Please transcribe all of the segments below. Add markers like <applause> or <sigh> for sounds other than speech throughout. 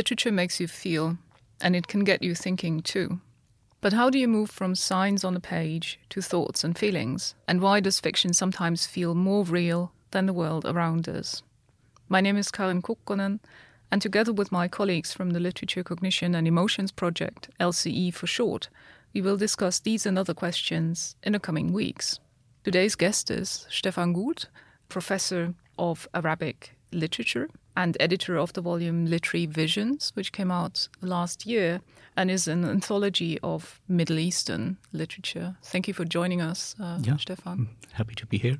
Literature makes you feel, and it can get you thinking too. But how do you move from signs on a page to thoughts and feelings? And why does fiction sometimes feel more real than the world around us? My name is Karin Kukkonen, and together with my colleagues from the Literature Cognition and Emotions Project, LCE for short, we will discuss these and other questions in the coming weeks. Today's guest is Stephan Guth, professor of Arabic literature and editor of the volume Literary Visions, which came out last year and is an anthology of Middle Eastern literature. Thank you for joining us, uh, yeah, Stephan. happy to be here.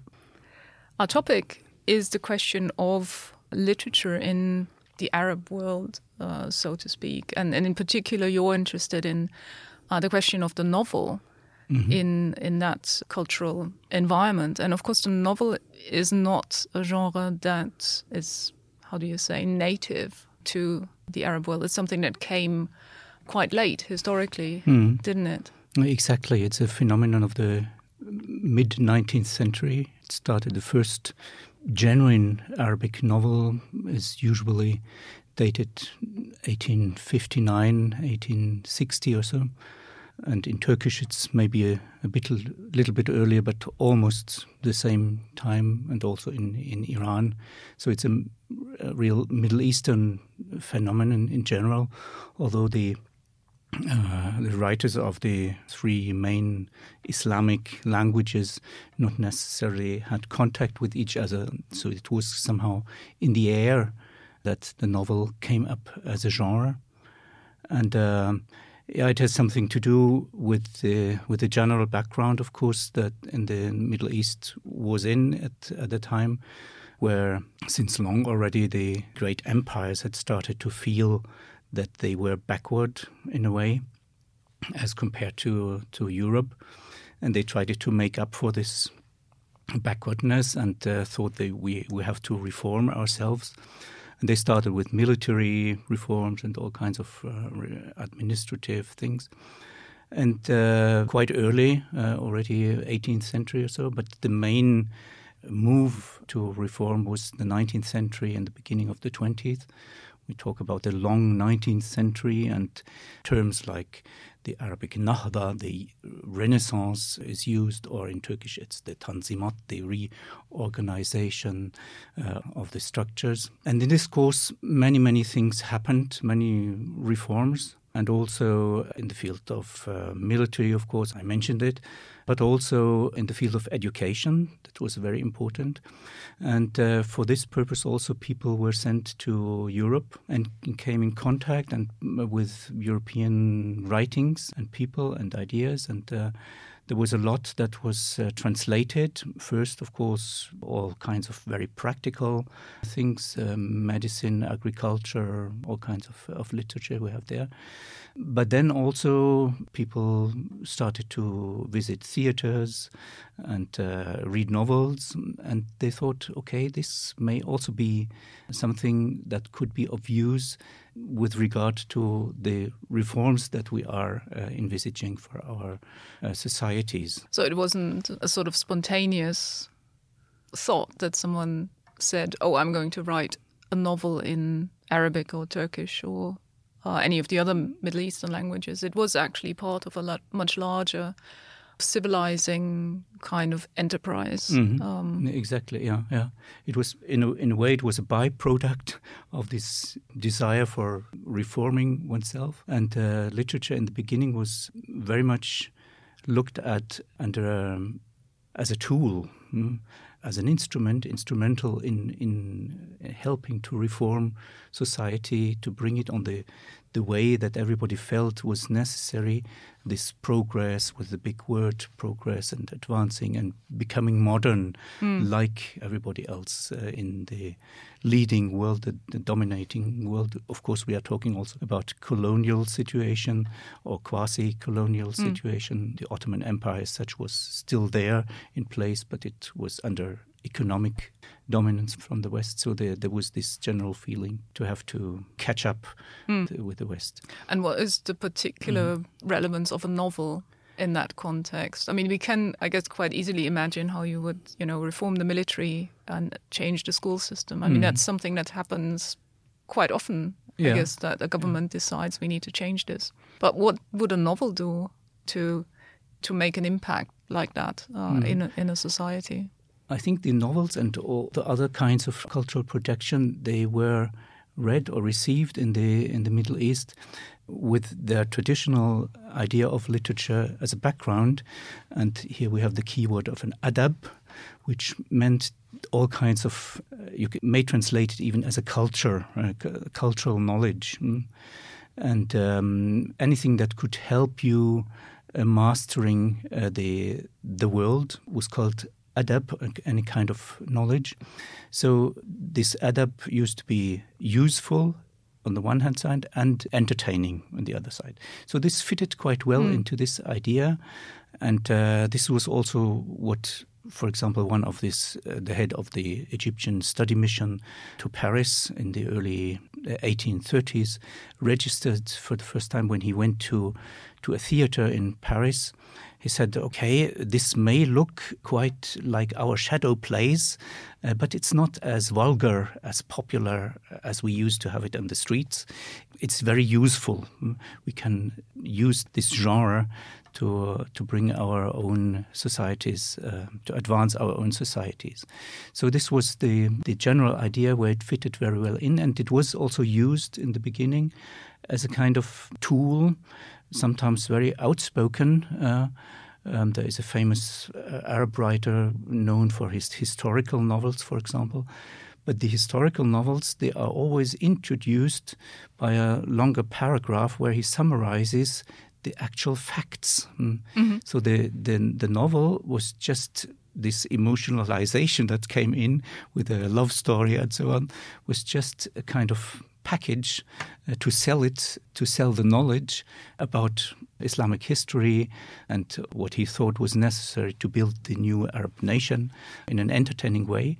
Our topic is the question of literature in the Arab world, uh, so to speak. And, and in particular, you're interested in uh, the question of the novel mm-hmm. in in that cultural environment. And of course, the novel is not a genre that is how do you say native to the Arab world. It's something that came quite late historically, mm. didn't it? Exactly. It's a phenomenon of the mid 19th century. It started the first genuine Arabic novel is usually dated 1859, 1860 or so and in Turkish it's maybe a, a bit, little bit earlier, but almost the same time, and also in, in Iran. So it's a, a real Middle Eastern phenomenon in general, although the uh, the writers of the three main Islamic languages not necessarily had contact with each other, so it was somehow in the air that the novel came up as a genre, and. Uh, it has something to do with the with the general background, of course, that in the Middle East was in at at the time, where since long already the great empires had started to feel that they were backward in a way, as compared to to Europe, and they tried to make up for this backwardness and uh, thought that we we have to reform ourselves. And they started with military reforms and all kinds of uh, administrative things. And uh, quite early, uh, already 18th century or so, but the main move to reform was the 19th century and the beginning of the 20th. We talk about the long 19th century and terms like the Arabic Nahda, the Renaissance is used, or in Turkish it's the Tanzimat, the reorganization uh, of the structures. And in this course, many, many things happened, many reforms, and also in the field of uh, military, of course, I mentioned it, but also in the field of education, that was very important. And uh, for this purpose, also people were sent to Europe and came in contact and uh, with European writings and people and ideas and. Uh, there was a lot that was uh, translated. First, of course, all kinds of very practical things um, medicine, agriculture, all kinds of, of literature we have there. But then also people started to visit theaters and uh, read novels, and they thought, okay, this may also be something that could be of use with regard to the reforms that we are uh, envisaging for our uh, societies. So it wasn't a sort of spontaneous thought that someone said, "Oh, I'm going to write a novel in Arabic or Turkish or uh, any of the other Middle Eastern languages." It was actually part of a lot, much larger civilizing kind of enterprise. Mm-hmm. Um, exactly. Yeah, yeah. It was in a, in a way it was a byproduct <laughs> of this desire for reforming oneself. And uh, literature in the beginning was very much looked at under um, as a tool. Mm, as an instrument, instrumental in in uh, helping to reform society, to bring it on the the way that everybody felt was necessary, this progress with the big word progress and advancing and becoming modern mm. like everybody else uh, in the leading world, the, the, dominating world. Of course, we are talking also about colonial situation or quasi-colonial mm. situation. The Ottoman Empire as such was still there in place, but it was under economic dominance from the West. So there, there was this general feeling to have to catch up mm. with the West. And what is the particular mm. relevance of a novel in that context? I mean, we can, I guess, quite easily imagine how you would, you know, reform the military and change the school system. I mean, mm. that's something that happens quite often I guess that the government decides we need to change this. But what would a novel do to to make an impact like that uh, mm. in a, in a society? I think the novels and all the other kinds of cultural production they were read or received in the in the Middle East with their traditional idea of literature as a background. And here we have the keyword of an adab, which meant all kinds of, uh, you may translate it even as a culture, cultural knowledge, mm. and um, anything that could help you uh, mastering uh, the the world was called adab, any kind of knowledge. So this adab used to be useful on the one hand side and entertaining on the other side. So this fitted quite well mm. into this idea, and uh, this was also what. For example, one of this, uh, the head of the Egyptian study mission to Paris in the early 1830s, uh, registered for the first time when he went to to a theater in Paris he said, okay, this may look quite like our shadow plays, uh, but it's not as vulgar, as popular as we used to have it on the streets. It's very useful. We can use this genre to uh, to bring our own societies, uh, to advance our own societies. So this was the the general idea where it fitted very well in, and it was also used in the beginning as a kind of tool sometimes very outspoken. Uh, um, there is a famous uh, Arab writer known for his historical novels, for example. But the historical novels, they are always introduced by a longer paragraph where he summarizes the actual facts. Mm. Mm-hmm. So the, the, the novel was just this emotionalization that came in with a love story and so on was just a kind of package uh, to sell it, to sell the knowledge about Islamic history and what he thought was necessary to build the new Arab nation in an entertaining way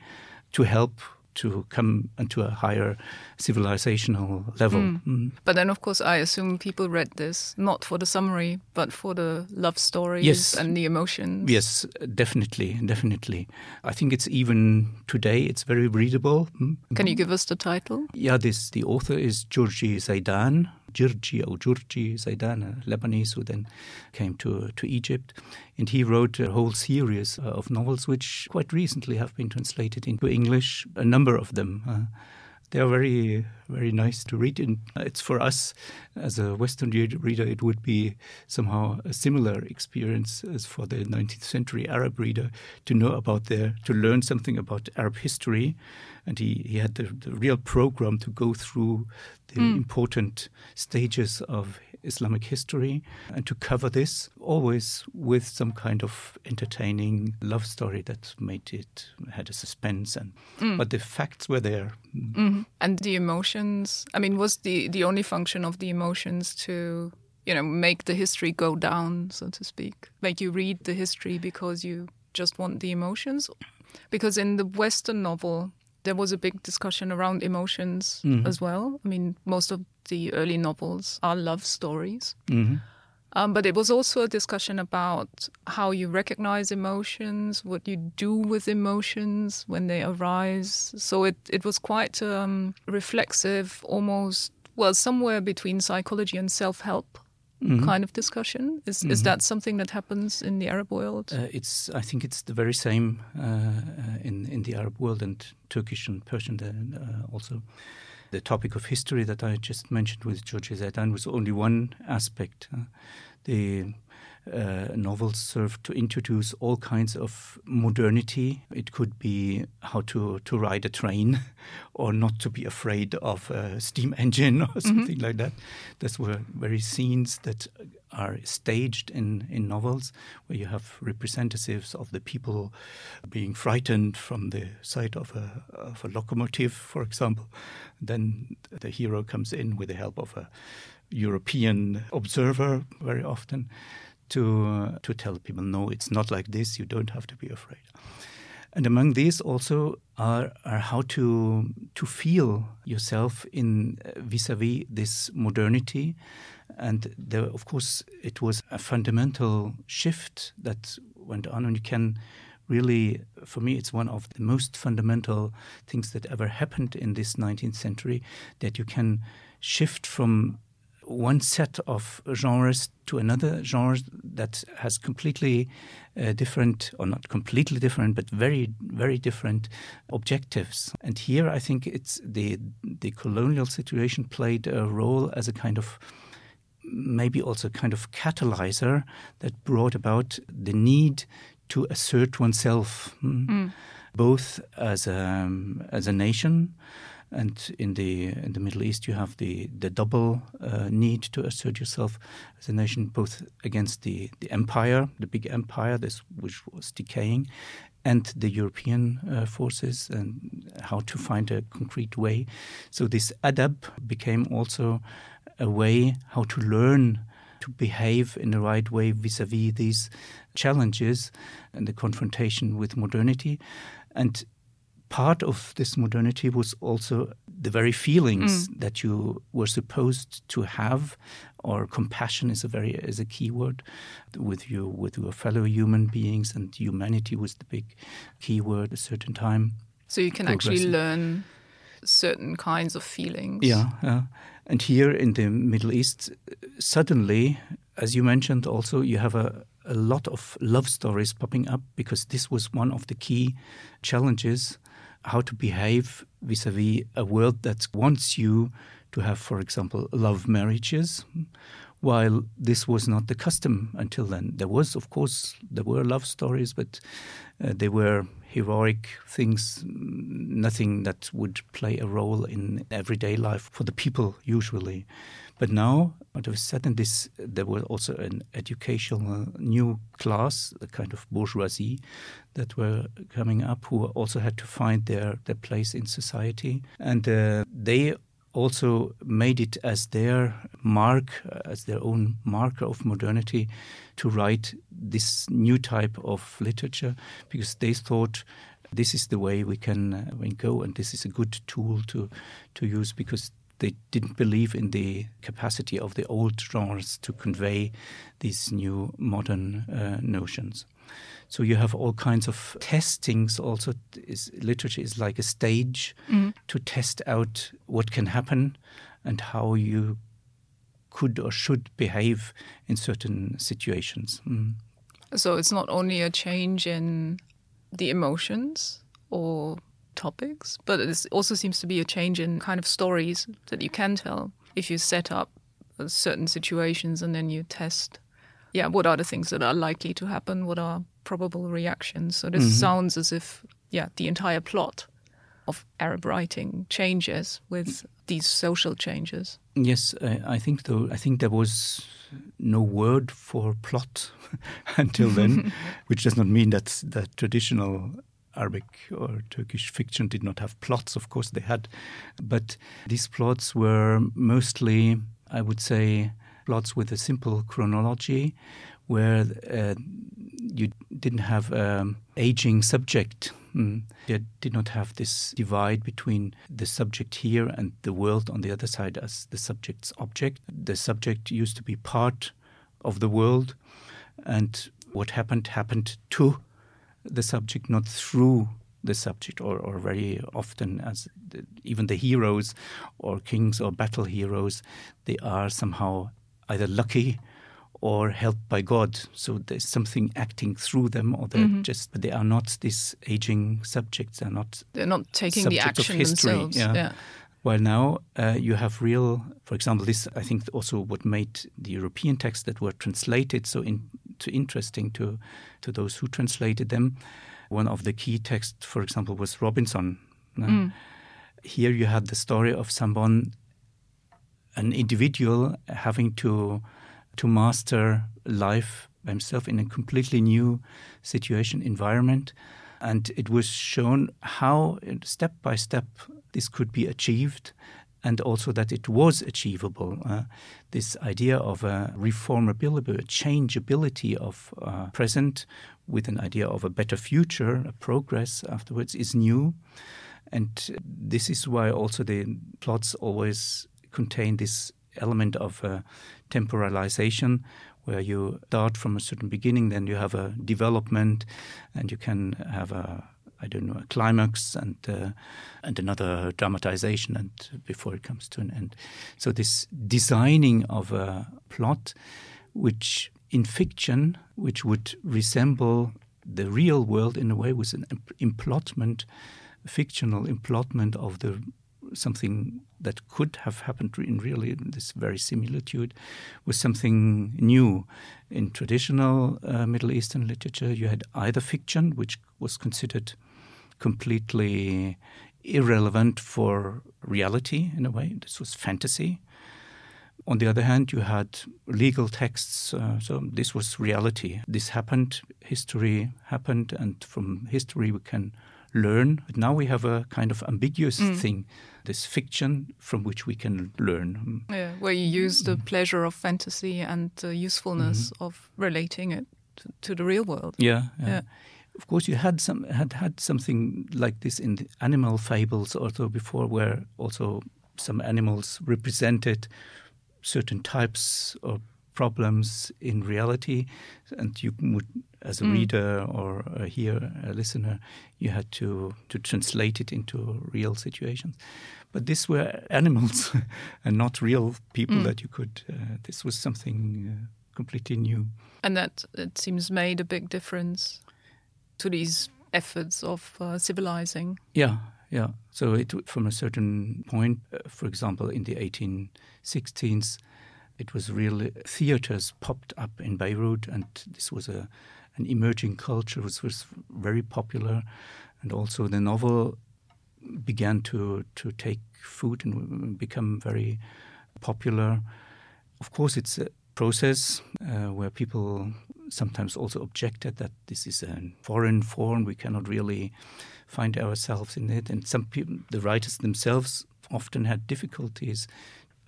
to help to come into a higher civilizational level. Mm. Mm. But then, of course, I assume people read this not for the summary, but for the love stories yes. and the emotions. Yes, definitely, definitely. I think it's even today it's very readable. Mm. Can you give us the title? Yeah, this the author is Georgi Zaidan, Jirji or Jurji Zaidan, a Lebanese who then came to, to Egypt. And he wrote a whole series uh, of novels which quite recently have been translated into English, a number of them. Uh, they are very, very nice to read. And it's for us as a Western reader, it would be somehow a similar experience as for the 19th century Arab reader to know about their, to learn something about Arab history and he, he had the, the real program to go through the mm. important stages of Islamic history and to cover this always with some kind of entertaining love story that made it had a suspense and mm. but the facts were there mm-hmm. and the emotions i mean was the the only function of the emotions to you know make the history go down so to speak make you read the history because you just want the emotions because in the western novel there was a big discussion around emotions mm-hmm. as well. I mean, most of the early novels are love stories. Mm-hmm. Um, but it was also a discussion about how you recognize emotions, what you do with emotions when they arise. So it, it was quite um, reflexive, almost, well, somewhere between psychology and self help mm-hmm. kind of discussion. Is mm-hmm. is that something that happens in the Arab world? Uh, it's I think it's the very same uh, uh in in the Arab world and Turkish and Persian uh, also. The topic of history that I just mentioned with George Zaidan was only one aspect. The uh, novels serve to introduce all kinds of modernity. It could be how to, to ride a train <laughs> or not to be afraid of a steam engine <laughs> or mm-hmm. something mm-hmm. like that. Those were very scenes that are staged in, in novels where you have representatives of the people being frightened from the sight of a, of a locomotive, for example. Then the hero comes in with the help of a European observer very often to uh, to tell people, no, it's not like this. You don't have to be afraid. And among these also are, are how to to feel yourself in vis-a-vis this modernity. And there, of course, it was a fundamental shift that went on, and you can really, for me, it's one of the most fundamental things that ever happened in this 19th century that you can shift from one set of genres to another genre that has completely uh, different, or not completely different, but very, very different objectives. And here, I think it's the the colonial situation played a role as a kind of maybe also kind of catalyzer that brought about the need to assert oneself, mm. Mm. both as a as a nation and in the in the Middle East, you have the the double uh, need to assert yourself as a nation, both against the the empire, the big empire, this which was decaying, and the European uh, forces, and how to find a concrete way. So this adab became also a way how to learn to behave in the right way vis-a-vis these challenges and the confrontation with modernity. And part of this modernity was also the very feelings mm. that you were supposed to have or compassion is a very is a key word with you with your fellow human beings and humanity was the big key word at a certain time so you can actually learn certain kinds of feelings yeah, yeah and here in the middle east suddenly as you mentioned also you have a a lot of love stories popping up because this was one of the key challenges how to behave vis-a-vis a world that wants you to have, for example, love marriages, while this was not the custom until then. There was, of course, there were love stories, but uh, they were heroic things, nothing that would play a role in everyday life for the people usually. But now, out of a sudden, this there was also an educational new class, a kind of bourgeoisie, that were coming up, who also had to find their their place in society, and uh, they also made it as their mark, as their own marker of modernity, to write this new type of literature, because they thought this is the way we can, uh, we go, and this is a good tool to to use because they didn't believe in the capacity of the old genres to convey these new modern uh, notions. So you have all kinds of testings. Also, is, literature is like a stage mm. to test out what can happen and how you could or should behave in certain situations. Mm. So it's not only a change in the emotions or topics, but it also seems to be a change in kind of stories that you can tell if you set up certain situations and then you test. Yeah, what are the things that are likely to happen? What are probable reactions? So this mm-hmm. sounds as if, yeah, the entire plot of Arab writing changes with these social changes. Yes, I, I think though. I think there was no word for plot <laughs> until then, <laughs> which does not mean that the traditional Arabic or Turkish fiction did not have plots. Of course, they had, but these plots were mostly, I would say, plots with a simple chronology, where uh, you didn't have an aging subject. Mm. Did not have this divide between the subject here and the world on the other side as the subject's object. The subject used to be part of the world, and what happened happened to the subject, not through the subject, or, or very often as the, even the heroes or kings or battle heroes, they are somehow either lucky or helped by God. So there's something acting through them, or they're mm-hmm. just they are not these aging subjects. They're not. They're not taking the action themselves. Yeah. yeah. While now uh, you have real, for example, this I think also what made the European texts that were translated so in, to interesting to to those who translated them. One of the key texts, for example, was Robinson. Mm. Here you had the story of someone, an individual having to to master life by himself in a completely new situation environment, and it was shown how step by step this could be achieved and also that it was achievable. Uh, this idea of a reformability, a changeability of uh, present with an idea of a better future, a progress afterwards, is new. And this is why also the plots always contain this element of uh, temporalization, where you start from a certain beginning, then you have a development, and you can have a I don't know a climax and uh, and another dramatization and before it comes to an end. So this designing of a plot, which in fiction, which would resemble the real world in a way, was an emplotment, fictional emplotment of the something that could have happened in really this very similitude was something new. In traditional uh, Middle Eastern literature, you had either fiction, which was considered completely irrelevant for reality in a way. This was fantasy. On the other hand, you had legal texts, uh, so this was reality. This happened, history happened, and from history we can learn. But now we have a kind of ambiguous mm. thing, this fiction from which we can learn. Yeah, where you use the mm. pleasure of fantasy and the usefulness mm-hmm. of relating it to, to, the real world. Yeah, yeah. yeah. Of course, you had some had had something like this in the animal fables also before, where also some animals represented certain types of problems in reality, and you would, as a mm. reader or a hearer, a listener, you had to to translate it into real situations. But these were <laughs> animals and not real people mm. that you could. Uh, this was something uh, completely new, and that it seems made a big difference to these efforts of uh, civilizing. Yeah, yeah. So it, from a certain point, uh, for example, in the 1816s, it was really theaters popped up in Beirut, and this was a an emerging culture which was very popular, and also the novel began to to take food and become very popular. Of course, it's a process uh, where people sometimes also objected that this is a foreign form. We cannot really find ourselves in it, and some people, the writers themselves, often had difficulties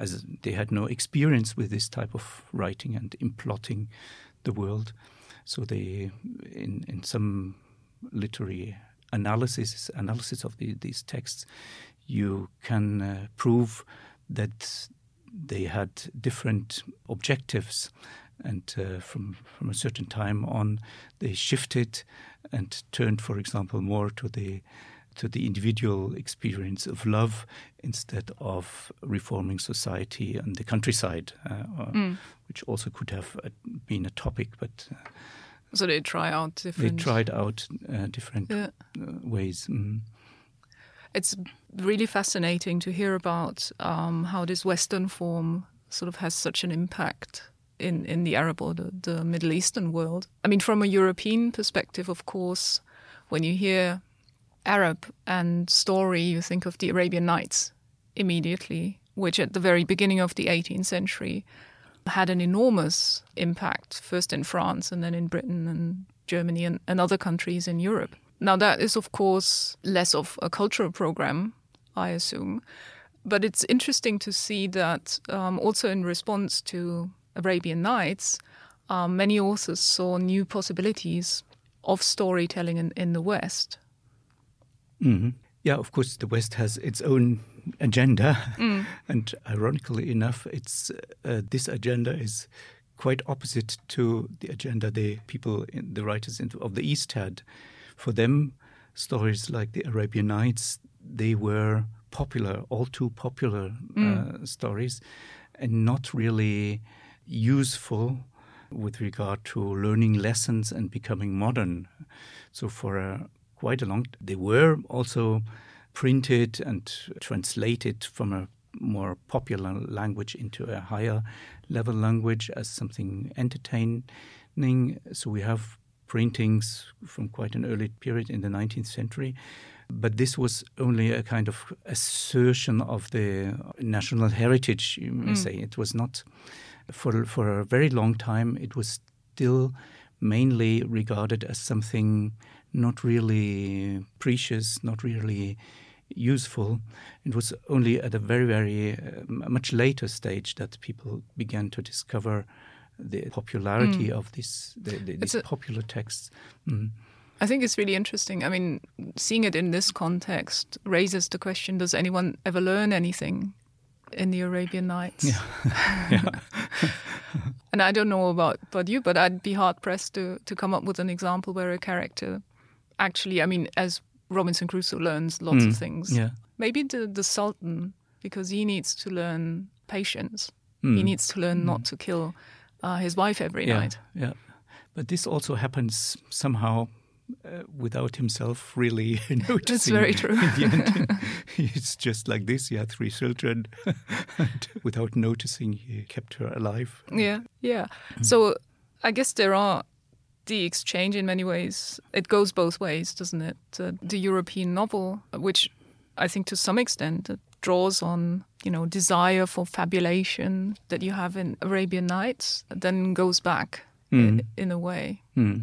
as they had no experience with this type of writing and emplotting the world. So they, in in some literary analysis analysis of the, these texts, you can uh, prove that they had different objectives, and uh, from from a certain time on, they shifted and turned, for example, more to the to the individual experience of love instead of reforming society and the countryside, uh, mm. which also could have uh, been a topic, but. Uh, so they try out different. They tried out uh, different yeah. Uh, ways. Mm. It's really fascinating to hear about um, how this Western form sort of has such an impact in, in the Arab or the, the Middle Eastern world. I mean, from a European perspective, of course, when you hear Arab and story, you think of the Arabian Nights immediately, which at the very beginning of the 18th century had an enormous impact, first in France and then in Britain and Germany and, and other countries in Europe. Now, that is, of course, less of a cultural program, I assume. But it's interesting to see that um, also in response to Arabian Nights, um, many authors saw new possibilities of storytelling in, in the West. Mm-hmm. Yeah, of course, the West has its own agenda, mm. <laughs> and ironically enough, it's uh, this agenda is quite opposite to the agenda the people, in, the writers of the East had. For them, stories like the Arabian Nights, they were popular, all too popular mm. uh, stories, and not really useful with regard to learning lessons and becoming modern. So for a, quite a long, they were also printed and translated from a more popular language into a higher level language as something entertaining. So we have printings from quite an early period in the 19th century. But this was only a kind of assertion of the national heritage, you may mm. say. It was not, for, for a very long time, it was still mainly regarded as something not really precious, not really useful. It was only at a very, very uh, much later stage that people began to discover the popularity mm. of this, the, the, these a, popular texts. Mm. I think it's really interesting. I mean, seeing it in this context raises the question: Does anyone ever learn anything in the Arabian Nights? Yeah. <laughs> <laughs> yeah. and I don't know about, about you, but I'd be hard pressed to to come up with an example where a character actually, I mean, as Robinson Crusoe learns lots of things. Yeah. Maybe the, the Sultan, because he needs to learn patience. He Mm. needs to learn not to kill uh, his wife every yeah, night. Yeah. But this also happens somehow uh, without himself really <laughs> noticing. That's very true. In the end, <laughs> it's just like this. He had three children, and <laughs> without noticing, he kept her alive. Yeah, yeah. Mm. So I guess there are the exchange in many ways. It goes both ways, doesn't it? Uh, the European novel, which I think to some extent draws on you know desire for fabulation that you have in Arabian Nights, then goes back Mm. i- in a way. Hmm.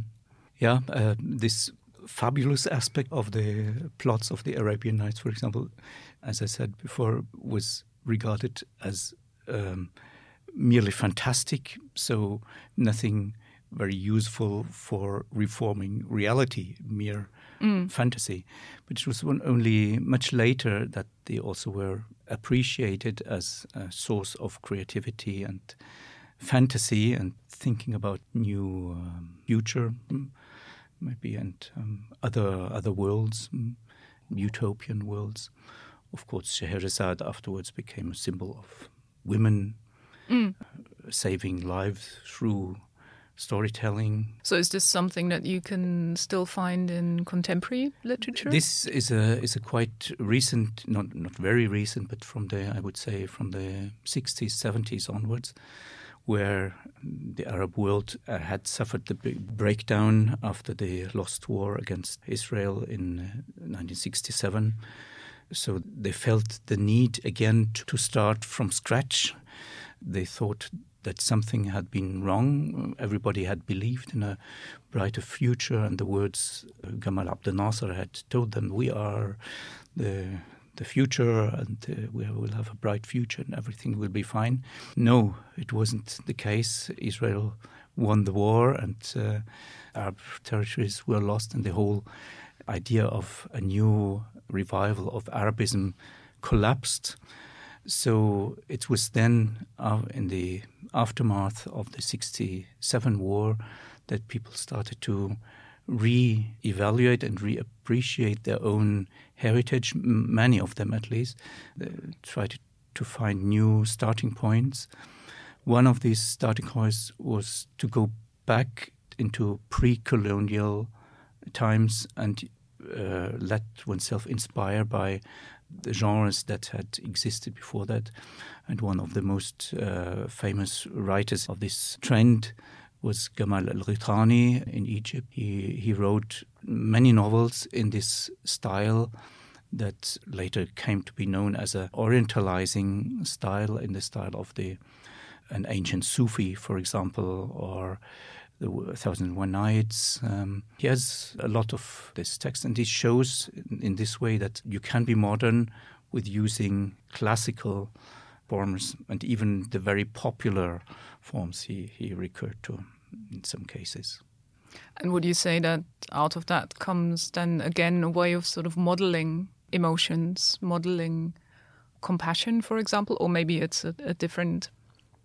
Yeah, uh, this fabulous aspect of the plots of the Arabian Nights, for example, as I said before, was regarded as um, merely fantastic, so nothing very useful for reforming reality, mere fantasy. But it was only much later that they also were appreciated as a source of creativity and fantasy and thinking about new um, future mm, maybe and um, other other worlds mm, utopian worlds. Of course Scheherazade afterwards became a symbol of women uh, saving lives through storytelling So is this something that you can still find in contemporary literature? This is a is a quite recent, not not very recent, but from the I would say from the 60s, 70s onwards, where the Arab world uh, had suffered the big breakdown after the lost war against Israel in uh, 1967. So they felt the need again to, to start from scratch. They thought that something had been wrong. Everybody had believed in a brighter future, and the words uh, Gamal Abdel Nasser had told them, "We are the the future, and uh, we will have a bright future, and everything will be fine." No, it wasn't the case. Israel won the war, and uh, Arab territories were lost, and the whole idea of a new revival of Arabism collapsed. So it was then, uh, in the aftermath of the 67 war, that people started to re evaluate and re appreciate their own heritage, many of them at least, they tried to, to find new starting points. One of these starting points was to go back into pre colonial times and uh, let oneself inspire by the genres that had existed before that. And one of the most uh, famous writers of this trend was Gamal al Ghitani in Egypt. He, he wrote many novels in this style that later came to be known as an orientalizing style in the style of the an ancient Sufi, for example, or the Thousand and One Nights. Um, he has a lot of this text, and he shows in, this way that you can be modern with using classical forms and even the very popular forms he, he recurred to in some cases. And would you say that out of that comes then again a way of sort of modeling emotions, modeling compassion, for example, or maybe it's a, a different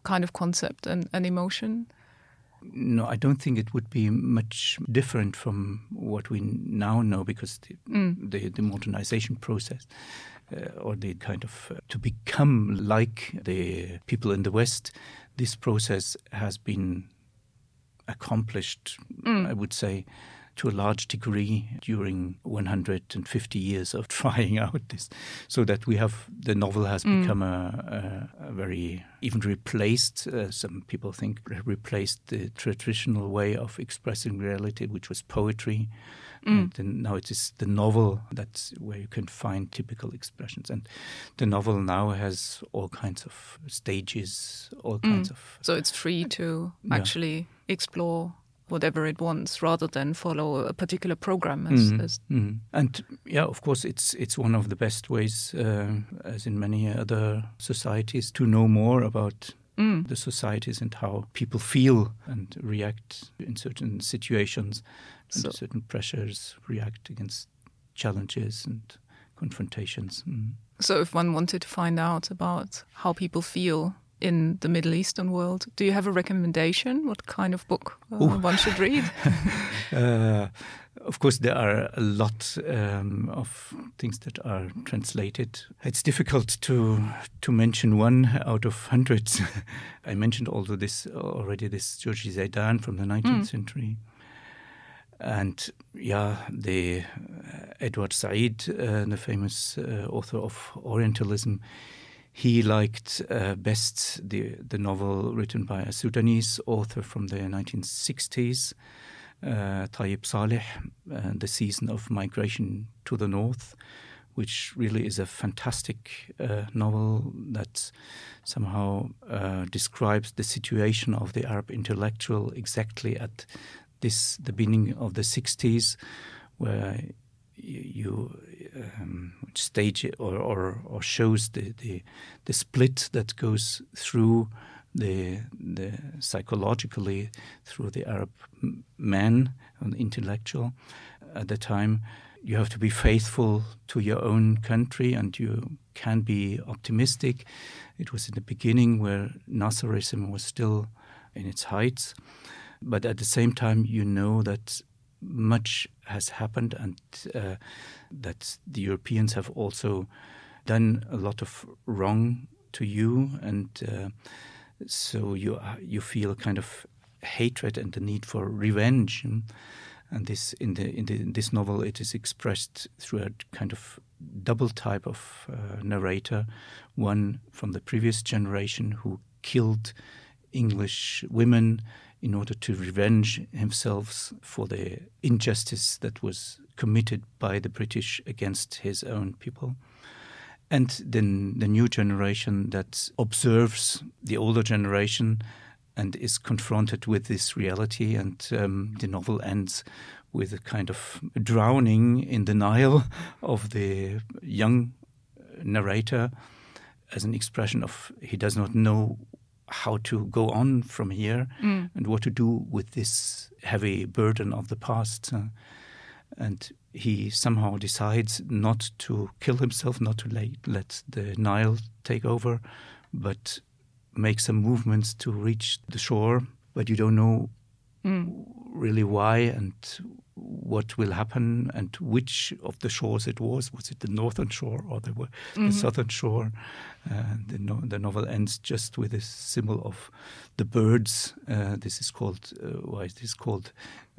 kind of concept and, and emotion? No, I don't think it would be much different from what we now know because the, the, the modernization process uh, or the kind of uh, to become like the people in the West, this process has been accomplished, I would say, to a large degree during 150 years of <laughs> trying out this, so that we have the novel has mm. become a, a, a very even replaced. Uh, some people think replaced the traditional way of expressing reality, which was poetry. Mm. And then now it is the novel that's where you can find typical expressions. And the novel now has all kinds of stages, all mm. kinds of So it's free to Yeah. actually explore whatever it wants rather than follow a particular program as, as Mm. And yeah, of course, it's it's one of the best ways, uh, as in many other societies, to know more about the societies and how people feel and react in certain situations, and So- certain pressures, react against challenges and confrontations. Mm. So, if one wanted to find out about how people feel in the Middle Eastern world. Do you have a recommendation? What kind of book uh, one should read? <laughs> uh, of course, there are a lot um, of things that are translated. It's difficult to to mention one out of hundreds. <laughs> I mentioned also this already. This Georgi Zaidan from the 19th mm. century, and yeah, the uh, Edward Said, uh, the famous uh, author of Orientalism. He liked uh, best the the novel written by a Sudanese author from the 1960s uh, Tayyib Saleh, uh, The Season of Migration to the North, which really is a fantastic uh, novel that somehow uh, describes the situation of the Arab intellectual exactly at this the beginning of the 60s, where you, um, stage or, or, or shows the, the, the split that goes through the the psychologically through the Arab man and intellectual at the time. You have to be faithful to your own country, and you can be optimistic. It was in the beginning where Nasserism was still in its heights, but at the same time, you know that much has happened, and uh, that the Europeans have also done a lot of wrong to you, and uh, so you you feel kind of hatred and the need for revenge. And this in the in, the, in this novel, it is expressed through a kind of double type of uh, narrator, one from the previous generation who killed English women in order to revenge himself for the injustice that was committed by the British against his own people and then the new generation that observes the older generation and is confronted with this reality. And um, the novel ends with a kind of drowning in the Nile <laughs> of the young narrator as an expression of he does not know how to go on from here mm. and what to do with this heavy burden of the past. Uh, and he somehow decides not to kill himself, not to lay, let the Nile take over, but make some movements to reach the shore. But you don't know mm. really why and what will happen and which of the shores it was. Was it the northern shore or the, the mm-hmm. southern shore? Uh, the, no, the, novel ends just with this symbol of the birds. Uh, this is called uh, why is called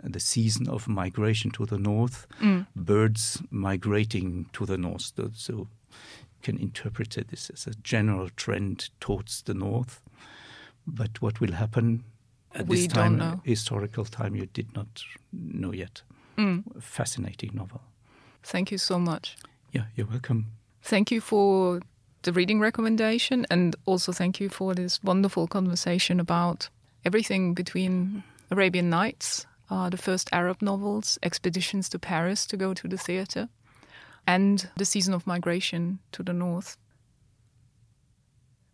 uh, the season of migration to the north. Mm. Birds migrating to the north. So, so you can interpret this as a general trend towards the north. But what will happen at we this time, know. historical time, you did not know yet. Mm. Fascinating novel. Thank you so much. Yeah, you're welcome. Thank you for the reading recommendation and also thank you for this wonderful conversation about everything between Arabian Nights, uh, the first Arab novels, expeditions to Paris to go to the theater, and the season of migration to the north.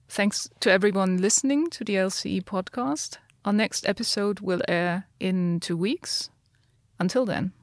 Thanks to everyone listening to the LCE podcast. Our next episode will air in two weeks. Until then.